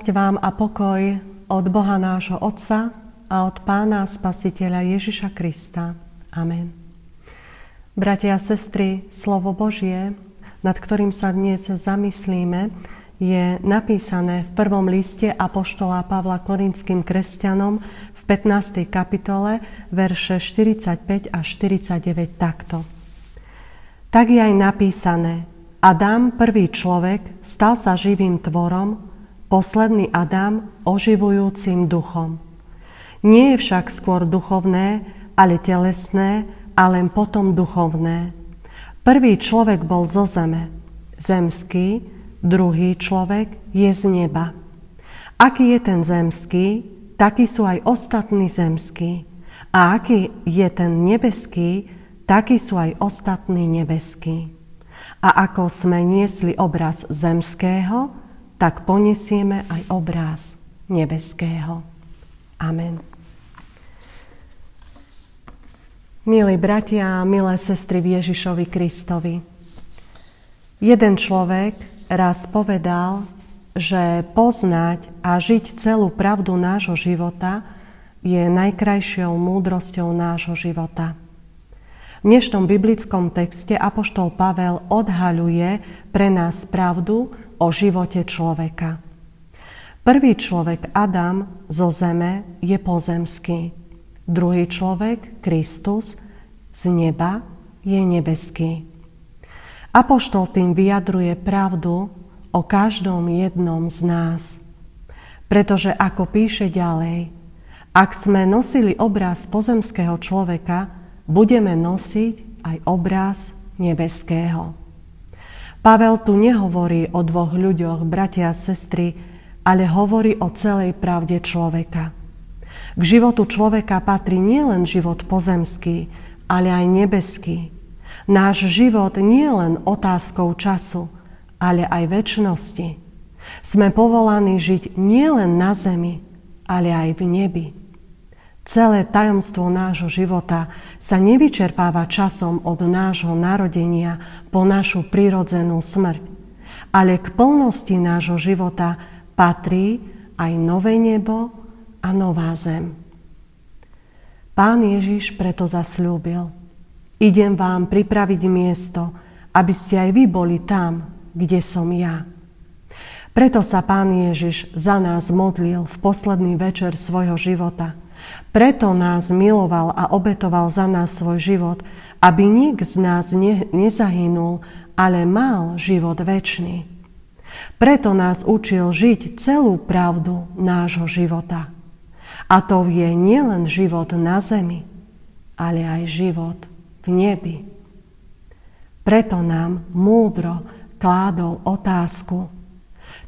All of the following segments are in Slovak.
Milosť vám a pokoj od Boha nášho Otca a od Pána Spasiteľa Ježiša Krista. Amen. Bratia a sestry, slovo Božie, nad ktorým sa dnes zamyslíme, je napísané v prvom liste Apoštola Pavla korinským kresťanom v 15. kapitole, verše 45 a 49 takto. Tak je aj napísané, Adam, prvý človek, stal sa živým tvorom, posledný Adam oživujúcim duchom. Nie je však skôr duchovné, ale telesné a len potom duchovné. Prvý človek bol zo zeme, zemský, druhý človek je z neba. Aký je ten zemský, takí sú aj ostatní zemskí. A aký je ten nebeský, takí sú aj ostatní nebeskí. A ako sme niesli obraz zemského, tak ponesieme aj obráz nebeského. Amen. Milí bratia a milé sestry v Ježišovi Kristovi, jeden človek raz povedal, že poznať a žiť celú pravdu nášho života je najkrajšou múdrosťou nášho života. V dnešnom biblickom texte Apoštol Pavel odhaľuje pre nás pravdu o živote človeka. Prvý človek Adam zo zeme je pozemský. Druhý človek, Kristus, z neba je nebeský. Apoštol tým vyjadruje pravdu o každom jednom z nás. Pretože ako píše ďalej, ak sme nosili obraz pozemského človeka, budeme nosiť aj obraz nebeského. Pavel tu nehovorí o dvoch ľuďoch, bratia a sestry, ale hovorí o celej pravde človeka. K životu človeka patrí nielen život pozemský, ale aj nebeský. Náš život nie len otázkou času, ale aj väčšnosti. Sme povolaní žiť nielen na zemi, ale aj v nebi. Celé tajomstvo nášho života sa nevyčerpáva časom od nášho narodenia po našu prirodzenú smrť, ale k plnosti nášho života patrí aj nové nebo a nová zem. Pán Ježiš preto zasľúbil, idem vám pripraviť miesto, aby ste aj vy boli tam, kde som ja. Preto sa Pán Ježiš za nás modlil v posledný večer svojho života – preto nás miloval a obetoval za nás svoj život, aby nik z nás ne, nezahynul, ale mal život väčší. Preto nás učil žiť celú pravdu nášho života. A to je nielen život na zemi, ale aj život v nebi. Preto nám múdro kládol otázku,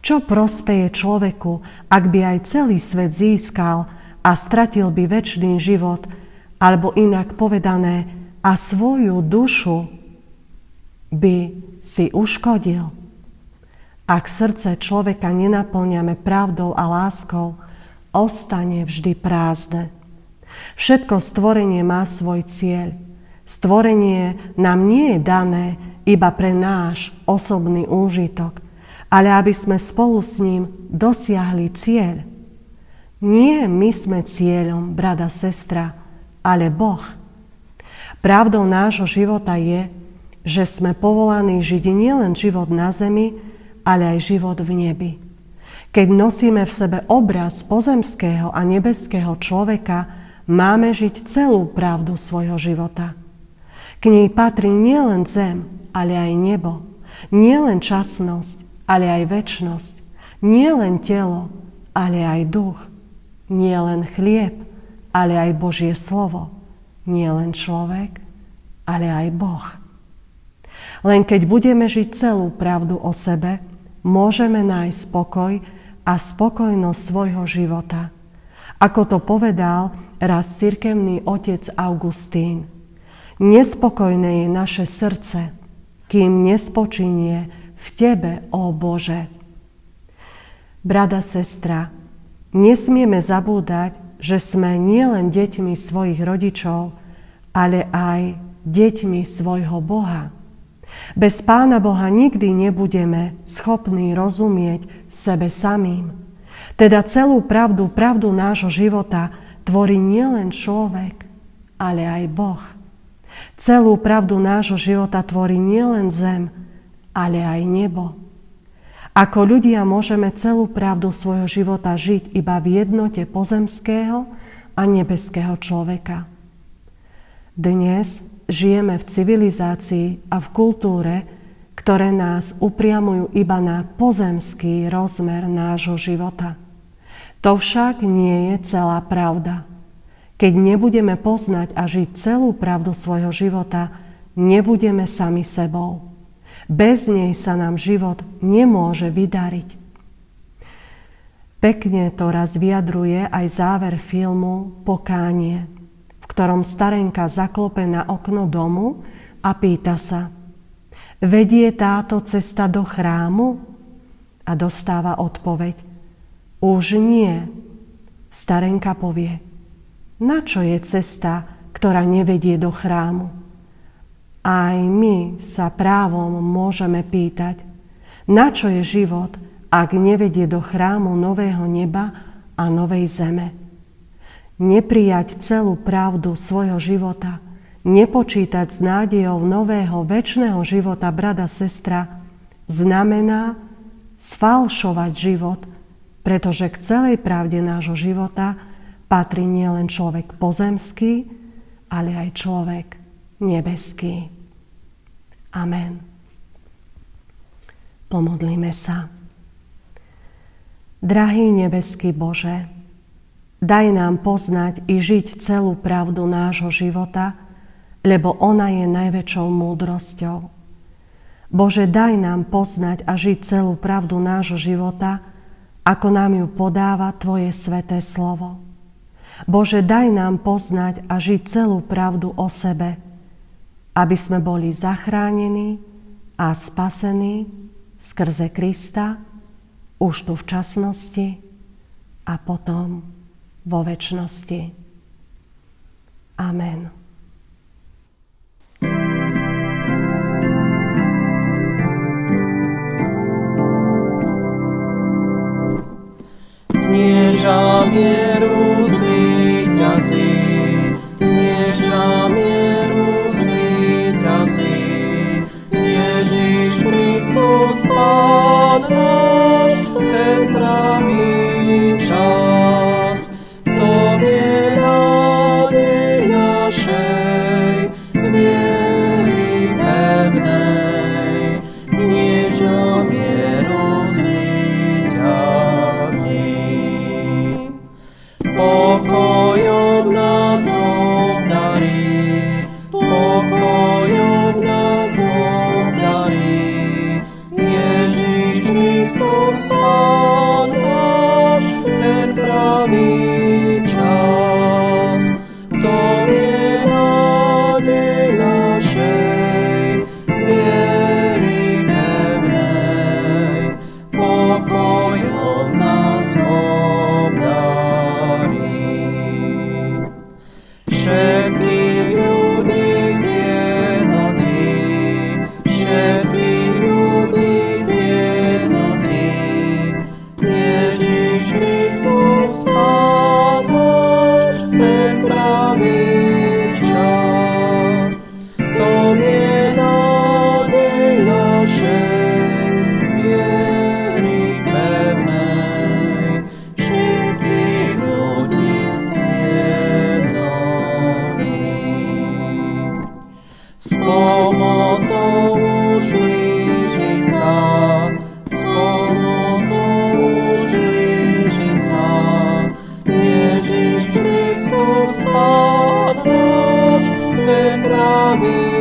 čo prospeje človeku, ak by aj celý svet získal, a stratil by väčší život, alebo inak povedané, a svoju dušu by si uškodil. Ak srdce človeka nenaplňame pravdou a láskou, ostane vždy prázdne. Všetko stvorenie má svoj cieľ. Stvorenie nám nie je dané iba pre náš osobný úžitok, ale aby sme spolu s ním dosiahli cieľ – nie my sme cieľom, brada, sestra, ale Boh. Pravdou nášho života je, že sme povolaní žiť nielen život na zemi, ale aj život v nebi. Keď nosíme v sebe obraz pozemského a nebeského človeka, máme žiť celú pravdu svojho života. K nej patrí nielen zem, ale aj nebo. Nielen časnosť, ale aj väčnosť. Nielen telo, ale aj duch nie len chlieb, ale aj Božie slovo. Nie len človek, ale aj Boh. Len keď budeme žiť celú pravdu o sebe, môžeme nájsť spokoj a spokojnosť svojho života. Ako to povedal raz cirkevný otec Augustín. Nespokojné je naše srdce, kým nespočinie v Tebe, ó Bože. Brada, sestra, Nesmieme zabúdať, že sme nielen deťmi svojich rodičov, ale aj deťmi svojho Boha. Bez Pána Boha nikdy nebudeme schopní rozumieť sebe samým. Teda celú pravdu, pravdu nášho života tvorí nielen človek, ale aj Boh. Celú pravdu nášho života tvorí nielen zem, ale aj nebo. Ako ľudia môžeme celú pravdu svojho života žiť iba v jednote pozemského a nebeského človeka. Dnes žijeme v civilizácii a v kultúre, ktoré nás upriamujú iba na pozemský rozmer nášho života. To však nie je celá pravda. Keď nebudeme poznať a žiť celú pravdu svojho života, nebudeme sami sebou. Bez nej sa nám život nemôže vydariť. Pekne to raz vyjadruje aj záver filmu Pokánie, v ktorom starenka zaklope na okno domu a pýta sa, vedie táto cesta do chrámu? A dostáva odpoveď, už nie. Starenka povie, na čo je cesta, ktorá nevedie do chrámu? Aj my sa právom môžeme pýtať, na čo je život, ak nevedie do chrámu nového neba a novej zeme. Neprijať celú pravdu svojho života, nepočítať s nádejou nového väčšného života brada sestra, znamená sfalšovať život, pretože k celej pravde nášho života patrí nielen človek pozemský, ale aj človek nebeský. Amen. Pomodlíme sa. Drahý nebeský Bože, daj nám poznať i žiť celú pravdu nášho života, lebo ona je najväčšou múdrosťou. Bože, daj nám poznať a žiť celú pravdu nášho života, ako nám ju podáva Tvoje sveté slovo. Bože, daj nám poznať a žiť celú pravdu o sebe, aby sme boli zachránení a spasení skrze Krista už tu v časnosti a potom vo väčšnosti. Amen. Knieža mieru zvíťazí, Pán náš, ten pravý čas, v tom je nádej Kristus Pán náš, ten pravý čas. V tom je nádej našej viery pevnej, pokojom nás obdarí. S pomocou už blíži sa, s pomocou už blíži sa. Ježiš Kristus Pán náš, ten pravý